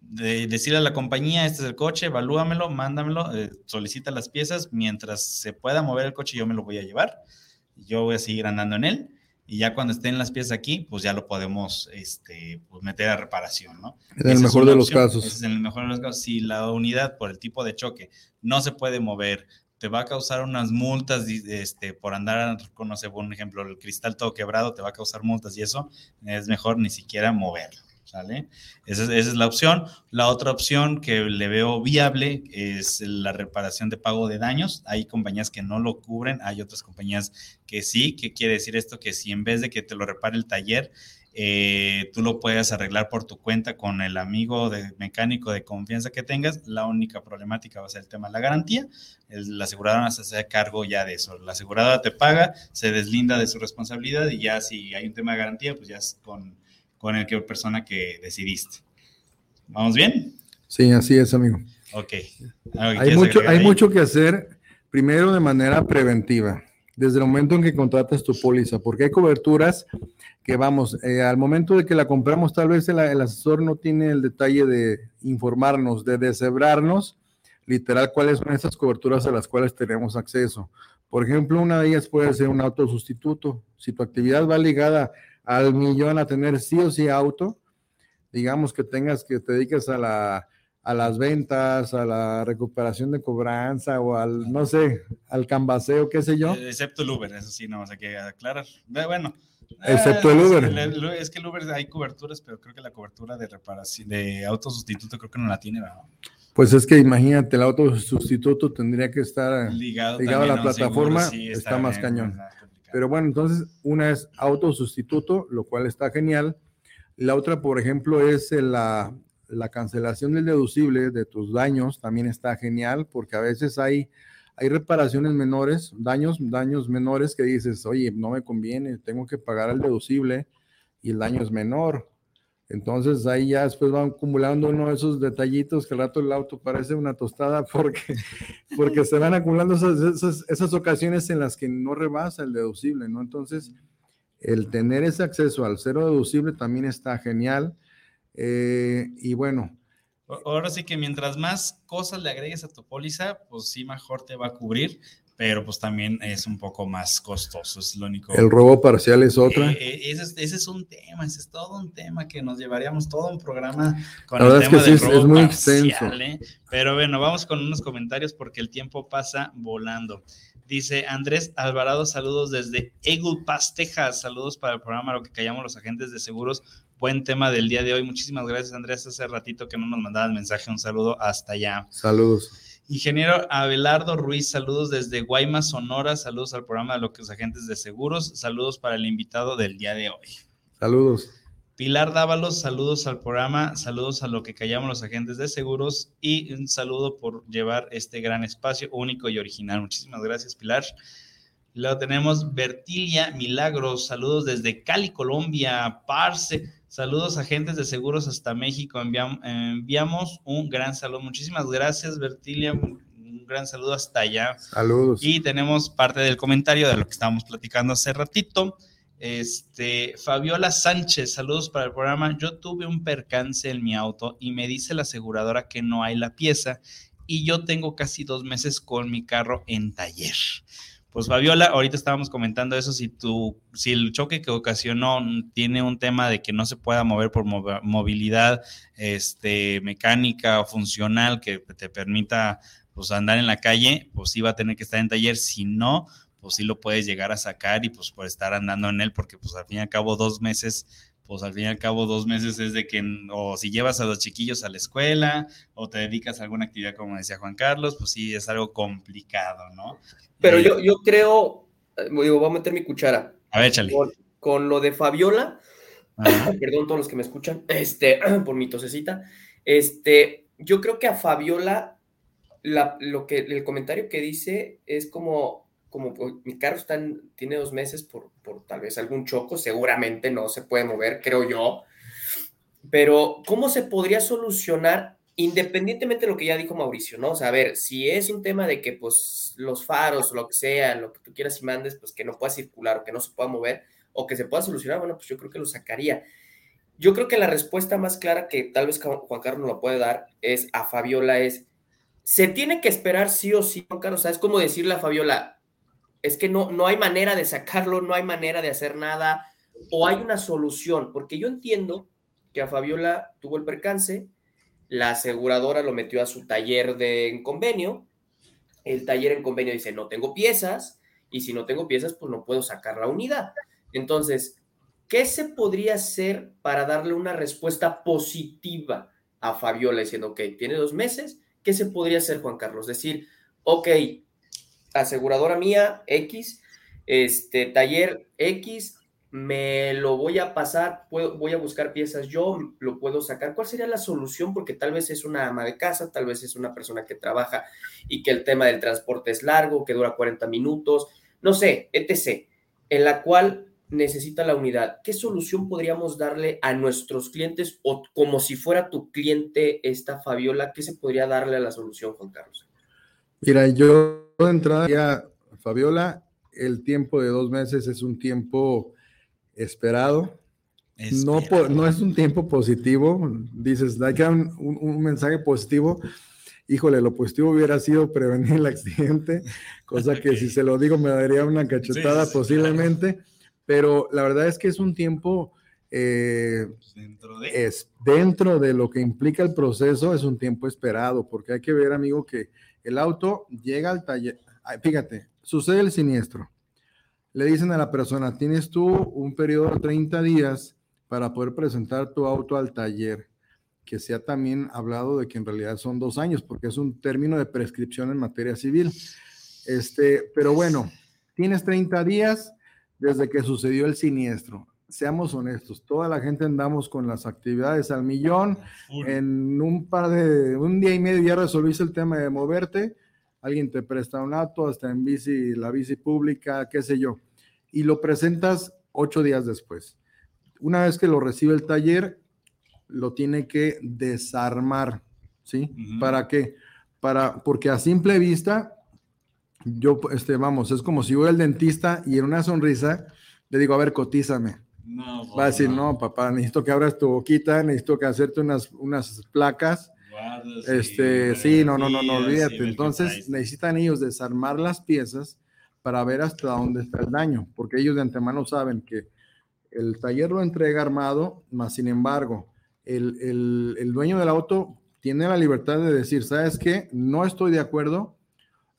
decirle a la compañía, este es el coche, evalúamelo, mándamelo, eh, solicita las piezas, mientras se pueda mover el coche yo me lo voy a llevar yo voy a seguir andando en él y ya cuando estén las piezas aquí, pues ya lo podemos este, pues meter a reparación, ¿no? En el mejor de los casos. es en el mejor de los casos. Si la unidad por el tipo de choque no se puede mover, te va a causar unas multas este, por andar, no sé, por un ejemplo, el cristal todo quebrado, te va a causar multas y eso es mejor ni siquiera moverlo. ¿Sale? Esa es, la opción. La otra opción que le veo viable es la reparación de pago de daños. Hay compañías que no lo cubren, hay otras compañías que sí. ¿Qué quiere decir esto? Que si en vez de que te lo repare el taller, eh, tú lo puedes arreglar por tu cuenta con el amigo de mecánico de confianza que tengas. La única problemática va a ser el tema de la garantía. la aseguradora se hace cargo ya de eso. La aseguradora te paga, se deslinda de su responsabilidad y ya si hay un tema de garantía, pues ya es con con el que persona que decidiste. ¿Vamos bien? Sí, así es, amigo. Ok. Hay, mucho, hay mucho que hacer, primero de manera preventiva, desde el momento en que contratas tu póliza, porque hay coberturas que, vamos, eh, al momento de que la compramos, tal vez el, asesor no tiene el detalle de informarnos, de deshebrarnos, literal, cuáles son esas coberturas a las cuales tenemos acceso. Por ejemplo, una de ellas puede ser un auto sustituto. Si tu actividad va ligada al millón a tener sí o sí auto, digamos que tengas que te dediques a la a las ventas, a la recuperación de cobranza o al, no sé, al cambaseo, qué sé yo. Eh, excepto el Uber, eso sí, no, o sea que aclarar. Bueno. Excepto el Uber. Es que el Uber hay coberturas, pero creo que la cobertura de reparación, de auto sustituto creo que no la tiene, ¿verdad? Pues es que imagínate, el auto sustituto tendría que estar ligado, a la plataforma, está, más cañón. Pero bueno, entonces una es autosustituto, lo cual está genial. La otra, por ejemplo, es la, la cancelación del deducible de tus daños, también está genial, porque a veces hay, hay reparaciones menores, daños, daños menores que dices, oye, no me conviene, tengo que pagar el deducible y el daño es menor. Entonces ahí ya después van acumulando uno de esos detallitos que al rato el auto parece una tostada porque, porque se van acumulando esas, esas, ocasiones en las que no rebasa el deducible, ¿no? Entonces, el tener ese acceso al cero deducible también está genial. Eh, y bueno. Ahora sí que mientras más cosas le agregues a tu póliza, pues sí, mejor te va a cubrir pero pues también es un poco más costoso, es lo único. El robo parcial es otra. Eh, eh, ese, es, un tema, ese es todo un tema que nos llevaríamos todo un programa con el tema del robo es muy parcial, ¿eh? Pero bueno, vamos con unos comentarios porque el tiempo pasa volando. Dice Andrés Alvarado, saludos desde Eagle Pass, Texas. Saludos para el programa Lo que callamos los agentes de seguros. Buen tema del día de hoy. Muchísimas gracias, Andrés. Hace ratito que no nos mandaba mensaje. Un saludo hasta allá. Saludos. Ingeniero Abelardo Ruiz, saludos desde Guaymas, Sonora, saludos al programa de los agentes de seguros, saludos para el invitado del día de hoy. Saludos. Pilar Dávalos, saludos al programa, saludos a lo que callamos los agentes de seguros y un saludo por llevar este gran espacio único y original. Muchísimas gracias, Pilar. Luego tenemos Bertilia Milagros, saludos desde Cali, Colombia, Parce. Saludos agentes de seguros hasta México. enviamos un gran saludo. Muchísimas gracias, Bertilia. Un gran saludo hasta allá. Saludos. Y tenemos parte del comentario de lo que estábamos platicando hace ratito. Este, Fabiola Sánchez, saludos para el programa. Yo tuve un percance en mi auto y me dice la aseguradora que no hay la pieza y yo tengo casi dos meses con mi carro en taller. Pues Fabiola, ahorita estábamos comentando eso, si tu, si el choque que ocasionó tiene un tema de que no se pueda mover por movilidad este, mecánica o funcional que te permita pues andar en la calle, pues sí va a tener que estar en taller, si no, pues sí lo puedes llegar a sacar y pues por estar andando en él, porque pues al fin y al cabo dos meses pues al fin y al cabo dos meses es de que o si llevas a los chiquillos a la escuela o te dedicas a alguna actividad como decía Juan Carlos, pues sí es algo complicado, ¿no? Pero yo, yo creo, eh, digo, voy a meter mi cuchara. A ver, échale. Con, lo de Fabiola, perdón todos los que me escuchan, este, por mi tosecita, este, yo creo que a Fabiola, lo que, el comentario que dice es como, como mi carro está tiene dos meses por, por tal vez algún choco, seguramente no se puede mover, creo yo, pero ¿cómo se podría solucionar independientemente de lo que ya dijo Mauricio, ¿no? O sea, a ver, si es un tema de que pues los faros lo que sea, lo que tú quieras y mandes, pues que no pueda circular o que no se pueda mover o que se pueda solucionar, bueno, pues yo creo que lo sacaría. Yo creo que la respuesta más clara que tal vez Juan Carlos lo puede dar es a Fabiola es, se tiene que esperar sí o sí, Juan Carlos, o sea, es como decirle a Fabiola, es que no, no hay manera de sacarlo, no hay manera de hacer nada, o hay una solución, porque yo entiendo que a Fabiola tuvo el percance, la aseguradora lo metió a su taller de en convenio, el taller en convenio dice, no tengo piezas, y si no tengo piezas, pues no puedo sacar la unidad. Entonces, ¿qué se podría hacer para darle una respuesta positiva a Fabiola diciendo, ok, tiene dos meses, ¿qué se podría hacer, Juan Carlos? Decir, ok, aseguradora mía, X, este taller X, me lo voy a pasar, voy a buscar piezas yo, lo puedo sacar. ¿Cuál sería la solución? Porque tal vez es una ama de casa, tal vez es una persona que trabaja y que el tema del transporte es largo, que dura 40 minutos, no sé, etc., en la cual necesita la unidad. ¿Qué solución podríamos darle a nuestros clientes o como si fuera tu cliente esta Fabiola? ¿Qué se podría darle a la solución, Juan Carlos? Mira, yo de entrada ya, Fabiola, el tiempo de dos meses es un tiempo esperado. No, no es un tiempo positivo. Dices, hay que un, un, mensaje positivo. Híjole, lo positivo hubiera sido prevenir el accidente, cosa que si se lo digo me daría una cachetada posiblemente, pero la verdad es que es un tiempo eh, dentro, de... es, dentro de lo que implica el proceso, es un tiempo esperado, porque hay que ver, amigo, que el auto llega al taller, fíjate, sucede el siniestro, le dicen a la persona, tienes tú un periodo de 30 días para poder presentar tu auto al taller, que sea también hablado de que en realidad son dos años, porque es un término de prescripción en materia civil. Este, pero bueno, tienes 30 días desde que sucedió el siniestro. Seamos honestos, toda la gente andamos con las actividades al millón. En un par de, un día y medio ya resolviste el tema de moverte alguien te presta un auto, hasta en bici, la bici pública, qué sé yo, y lo presentas ocho días después. Una vez que lo recibe el taller, lo tiene que desarmar, ¿sí? ¿Para qué? Para, porque a simple vista, yo, este, vamos, es como si voy al dentista y en una sonrisa le digo, a ver, cotízame. No, Va a decir, no. papá, necesito que abras tu boquita, necesito que hacerte unas, unas placas este, sí, no, no, no, no, olvídate. Entonces necesitan ellos desarmar las piezas para ver hasta dónde está el daño, porque ellos de antemano saben que el taller lo entrega armado, más sin embargo, el, el, el dueño del auto tiene la libertad de decir, ¿sabes qué? No estoy de acuerdo,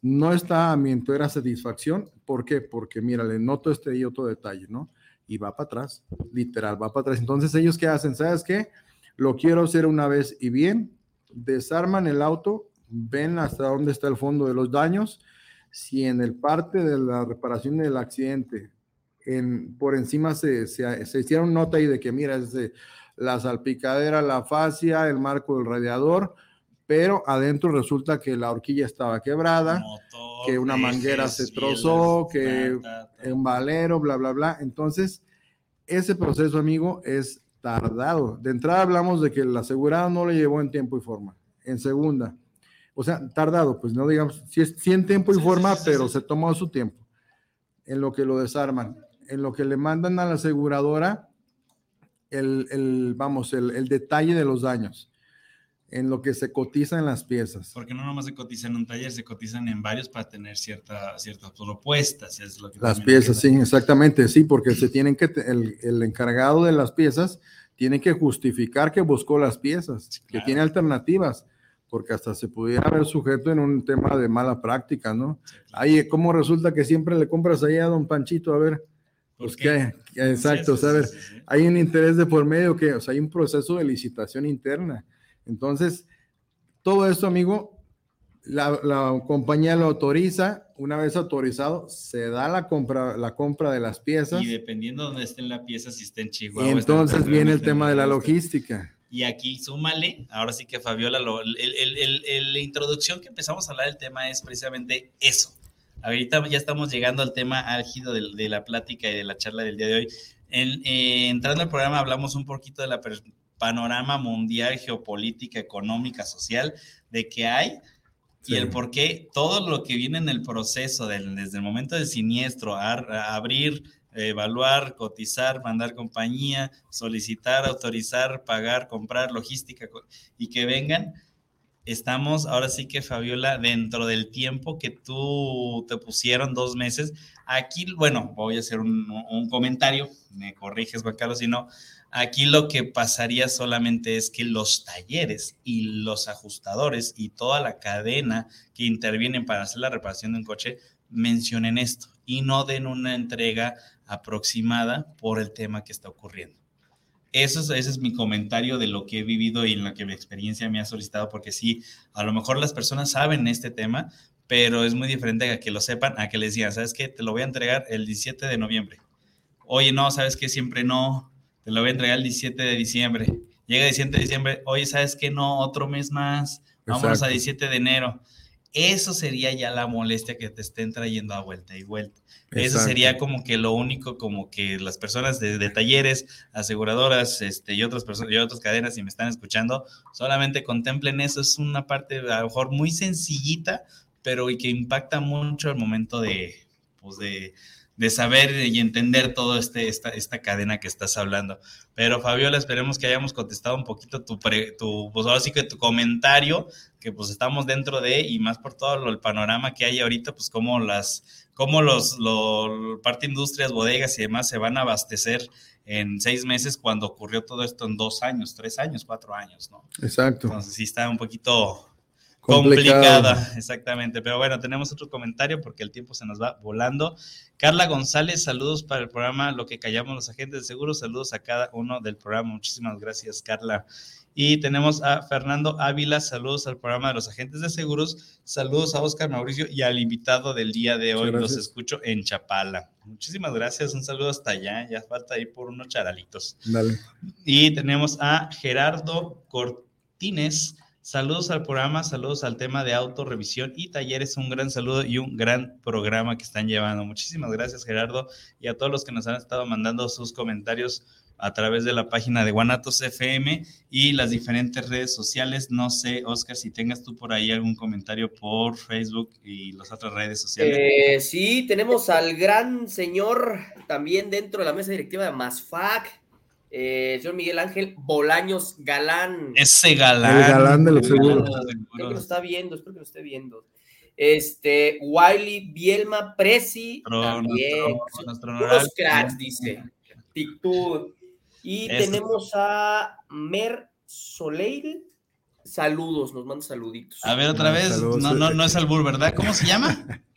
no está a mi entera satisfacción. ¿Por qué? Porque mira, le noto este y otro detalle, ¿no? Y va para atrás, literal, va para atrás. Entonces ellos qué hacen, ¿sabes qué? Lo quiero hacer una vez y bien, desarman el auto, ven hasta dónde está el fondo de los daños. Si en el parte de la reparación del accidente, en, por encima se, se, hicieron nota ahí de que, mira, la salpicadera, la fascia, el marco del radiador, pero adentro resulta que la horquilla estaba quebrada, que una manguera se trozó, que un valero, bla, bla, bla. Entonces, ese proceso, amigo, es tardado. De entrada hablamos de que el asegurado no le llevó en tiempo y forma. En segunda, o sea, tardado, pues no digamos, si es en tiempo y forma, pero se tomó su tiempo en lo que lo desarman, en lo que le mandan a la aseguradora el, el vamos, el, el detalle de los daños en lo que se cotizan las piezas. Porque no nomás se cotizan en un taller, se cotizan en varios para tener cierta, ciertas propuestas. Es lo que las piezas, sí, exactamente, sí, porque se tienen que, el, el, encargado de las piezas tiene que justificar que buscó las piezas, que tiene alternativas, porque hasta se pudiera haber sujeto en un tema de mala práctica, ¿no? Ahí, ¿cómo resulta que siempre le compras ahí a don Panchito? A ver, pues qué, exacto, o hay un interés de por medio que, o sea, hay un proceso de licitación interna entonces, todo esto, amigo, la, compañía lo autoriza. Una vez autorizado, se da la compra, la compra de las piezas. Y dependiendo de dónde esté la pieza, si está en Chihuahua. Y entonces viene el tema de la logística. Y aquí súmale, ahora sí que Fabiola, la introducción que empezamos a hablar del tema es precisamente eso. Ahorita ya estamos llegando al tema álgido de, la plática y de la charla del día de hoy. En, eh, entrando al programa hablamos un poquito de la panorama mundial, geopolítica, económica, social, de que hay y el por qué todo lo que viene en el proceso, desde el momento del siniestro, abrir, evaluar, cotizar, mandar compañía, solicitar, autorizar, pagar, comprar, logística y que vengan, estamos ahora sí que Fabiola, dentro del tiempo que tú te pusieron dos meses. Aquí, bueno, voy a hacer un, comentario, me corriges, Juan Carlos, si no, Aquí lo que pasaría solamente es que los talleres y los ajustadores y toda la cadena que intervienen para hacer la reparación de un coche mencionen esto y no den una entrega aproximada por el tema que está ocurriendo. Eso es, ese es mi comentario de lo que he vivido y en lo que mi experiencia me ha solicitado, porque sí, a lo mejor las personas saben este tema, pero es muy diferente a que lo sepan, a que les digan, ¿sabes qué? Te lo voy a entregar el 17 de noviembre. Oye, no, ¿sabes qué? Siempre no, te lo voy a entregar el 17 de diciembre. Llega el 17 de diciembre, oye, ¿sabes qué? No, otro mes más, vámonos a 17 de enero. Eso sería ya la molestia que te estén trayendo a vuelta y vuelta. Eso sería como que lo único, como que las personas de, talleres, aseguradoras este, y otras personas y otras cadenas, si me están escuchando, solamente contemplen eso. Es una parte a lo mejor muy sencillita, pero y que impacta mucho al momento de, pues de, de saber y entender toda este, esta, esta cadena que estás hablando. Pero Fabiola, esperemos que hayamos contestado un poquito tu, tu pues ahora sí que tu comentario, que pues estamos dentro de, y más por todo el panorama que hay ahorita, pues cómo las, cómo los, los parte industrias, bodegas y demás se van a abastecer en seis meses cuando ocurrió todo esto en dos años, tres años, cuatro años, ¿no? Exacto. Entonces sí está un poquito complicada, exactamente. Pero bueno, tenemos otro comentario porque el tiempo se nos va volando. Carla González, saludos para el programa Lo que callamos los agentes de seguros, saludos a cada uno del programa. Muchísimas gracias, Carla. Y tenemos a Fernando Ávila, saludos al programa de los agentes de seguros, saludos a Oscar Mauricio y al invitado del día de hoy, los escucho en Chapala. Muchísimas gracias, un saludo hasta allá, ya falta ahí por unos charalitos. Dale. Y tenemos a Gerardo Cortines, Saludos al programa, saludos al tema de autorrevisión y talleres. Un gran saludo y un gran programa que están llevando. Muchísimas gracias, Gerardo, y a todos los que nos han estado mandando sus comentarios a través de la página de Guanatos FM y las diferentes redes sociales. No sé, Oscar, si tengas tú por ahí algún comentario por Facebook y las otras redes sociales. Eh, sí, tenemos al gran señor también dentro de la mesa directiva de Masfac, eh, señor Miguel Ángel Bolaños Galán. Ese galán. El galán de los seguros. Espero que lo está viendo, espero que lo esté viendo. Este, Wiley Bielma Presi, también. Nuestro, cracks, dice. Y tenemos a Mer Soleil. Saludos, nos manda saluditos. A ver, otra vez. No, no, no es Albur, ¿verdad? ¿Cómo se llama?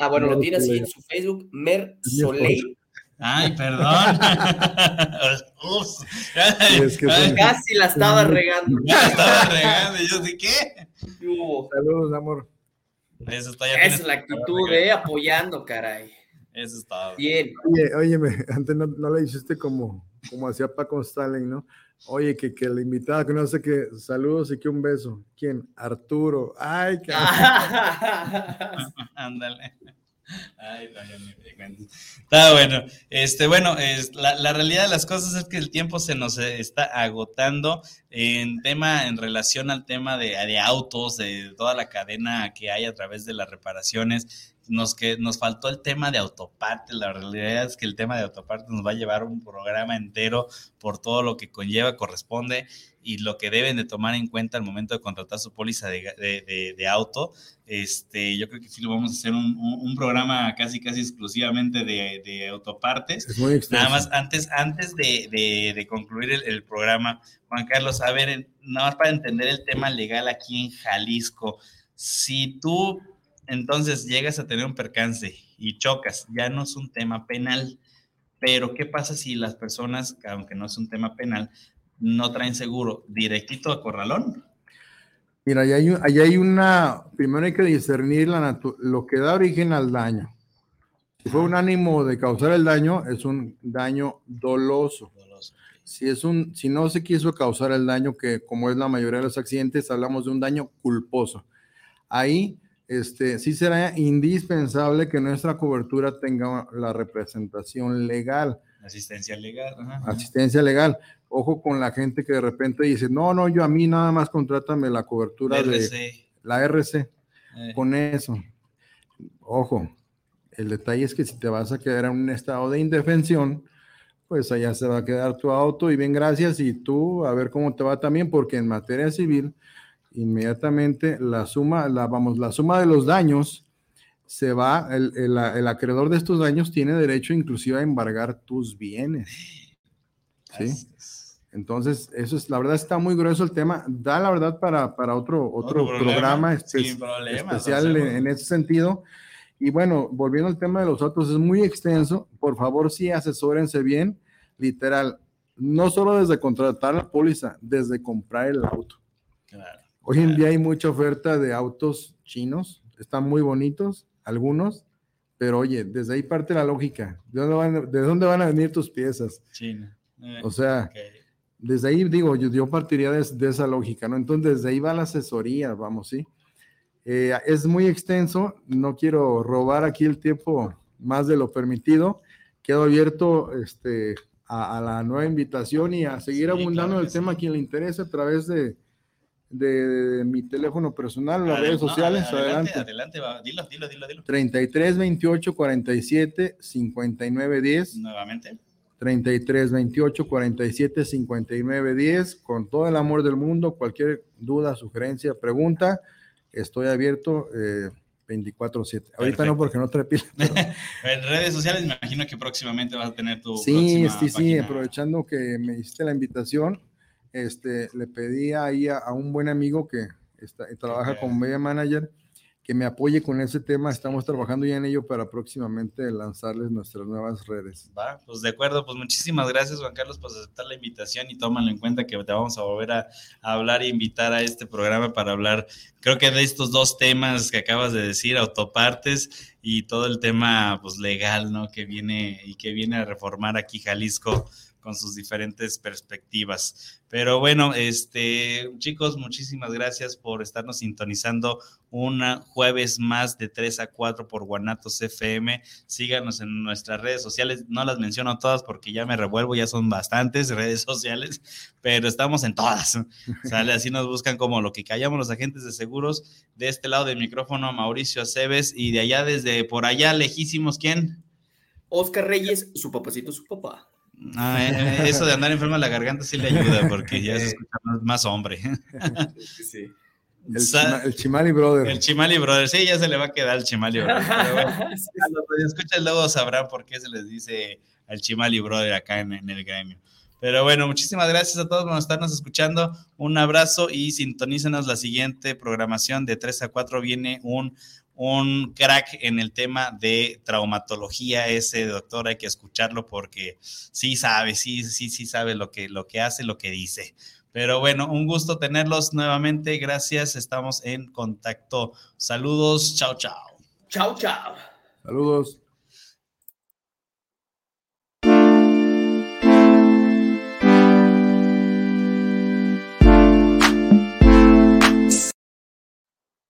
Ah, bueno, lo tiene así en su Facebook, Mer Soleil. Ay, perdón. Casi la estaba regando. Ya estaba regando. ¿Y yo de qué? Saludos, amor. Eso está, ya Esa es la actitud, eh, apoyando, caray. Eso está. Bien. Oye, óyeme, antes no, no le dijiste como, como hacía Paco Stalin, ¿no? Oye, que, que la invitada que no sé qué, saludos y que un beso. ¿Quién? Arturo. Ay, Ándale. Ay, Está bueno. Este, bueno, la, la, realidad de las cosas es que el tiempo se nos está agotando en tema, en relación al tema de, de autos, de toda la cadena que hay a través de las reparaciones nos, que, nos faltó el tema de autopartes. La realidad es que el tema de autopartes nos va a llevar un programa entero por todo lo que conlleva, corresponde y lo que deben de tomar en cuenta al momento de contratar su póliza de, de, auto. Este, yo creo que sí lo vamos a hacer un, un, programa casi casi exclusivamente de, autopartes. Es muy Nada más antes, antes de, concluir el, el, programa, Juan Carlos, a ver, nada más para entender el tema legal aquí en Jalisco. Si tú entonces llegas a tener un percance y chocas, ya no es un tema penal, pero ¿qué pasa si las personas, aunque no es un tema penal, no traen seguro directito a corralón? Mira, ahí hay, hay una, primero hay que discernir la lo que da origen al daño. Si fue un ánimo de causar el daño, es un daño doloso. Si, es un, si no se quiso causar el daño, que como es la mayoría de los accidentes, hablamos de un daño culposo. Ahí este, sí será indispensable que nuestra cobertura tenga la representación legal. Asistencia legal. Asistencia legal. Ojo con la gente que de repente dice, no, no, yo a mí nada más contrátame la cobertura de la RC. Eh. Con eso. Ojo, el detalle es que si te vas a quedar en un estado de indefensión, pues allá se va a quedar tu auto y bien gracias y tú a ver cómo te va también, porque en materia civil inmediatamente la suma, la, vamos, la suma de los daños se va, el, el, acreedor de estos daños tiene derecho inclusive a embargar tus bienes. ¿Sí? Entonces, eso es, la verdad está muy grueso el tema. Da la verdad para, para otro, otro, programa especial en, ese sentido. Y bueno, volviendo al tema de los autos, es muy extenso. Por favor, sí, asesórense bien. Literal, no solo desde contratar la póliza, desde comprar el auto. Hoy en día hay mucha oferta de autos chinos, están muy bonitos, algunos, pero oye, desde ahí parte la lógica. ¿De dónde van, de dónde van a venir tus piezas? China. o sea, desde ahí digo, yo, yo partiría de, esa lógica, ¿no? Entonces, desde ahí va la asesoría, vamos, ¿sí? Eh, es muy extenso, no quiero robar aquí el tiempo más de lo permitido. Quedo abierto este, a, la nueva invitación y a seguir abundando en el tema a quien le interese a través de, de mi teléfono personal, las redes sociales. adelante, adelante, dilo, dilo, dilo, dilo. 33 28 47 59 10. Nuevamente. 33 28 47 59 10. Con todo el amor del mundo, cualquier duda, sugerencia, pregunta, estoy abierto. Eh, 24/7. Ahorita no porque no trae pila. en redes sociales me imagino que próximamente vas a tener tu Sí, sí, sí, aprovechando que me hiciste la invitación, este, le pedí ahí a, un buen amigo que está, trabaja como media manager que me apoye con ese tema. Estamos trabajando ya en ello para próximamente lanzarles nuestras nuevas redes. Va, pues de acuerdo, pues muchísimas gracias Juan Carlos por aceptar la invitación y tómalo en cuenta que te vamos a volver a, hablar e invitar a este programa para hablar, creo que de estos dos temas que acabas de decir, autopartes y todo el tema pues legal, ¿no? Que viene y que viene a reformar aquí Jalisco con sus diferentes perspectivas. Pero bueno, este, chicos, muchísimas gracias por estarnos sintonizando un jueves más de 3 a 4 por Guanatos FM. Síganos en nuestras redes sociales. No las menciono todas porque ya me revuelvo, ya son bastantes redes sociales, pero estamos en todas. Sale, así nos buscan como lo que callamos los agentes de seguros. De este lado del micrófono, Mauricio Aceves, y de allá, desde por allá, lejísimos, ¿quién? Oscar Reyes, su papacito, su papá. Ah, eh, eh, eso de andar enfermo en la garganta sí le ayuda porque ya se escucha más, hombre. Sí, El, Chimali Brother. El Chimali Brother, sí, ya se le va a quedar el Chimali Brother. Pero escuchas luego sabrán por qué se les dice al Chimali Brother acá en, en, el gremio. Pero bueno, muchísimas gracias a todos por estarnos escuchando. Un abrazo y sintonícenos la siguiente programación de 3 a 4. Viene un un crack en el tema de traumatología, ese doctor, hay que escucharlo porque sí sabe, sí, sí, sí sabe lo que, lo que hace, lo que dice. Pero bueno, un gusto tenerlos nuevamente. Gracias, estamos en contacto. Saludos, chao, chao. Chao, chao. Saludos.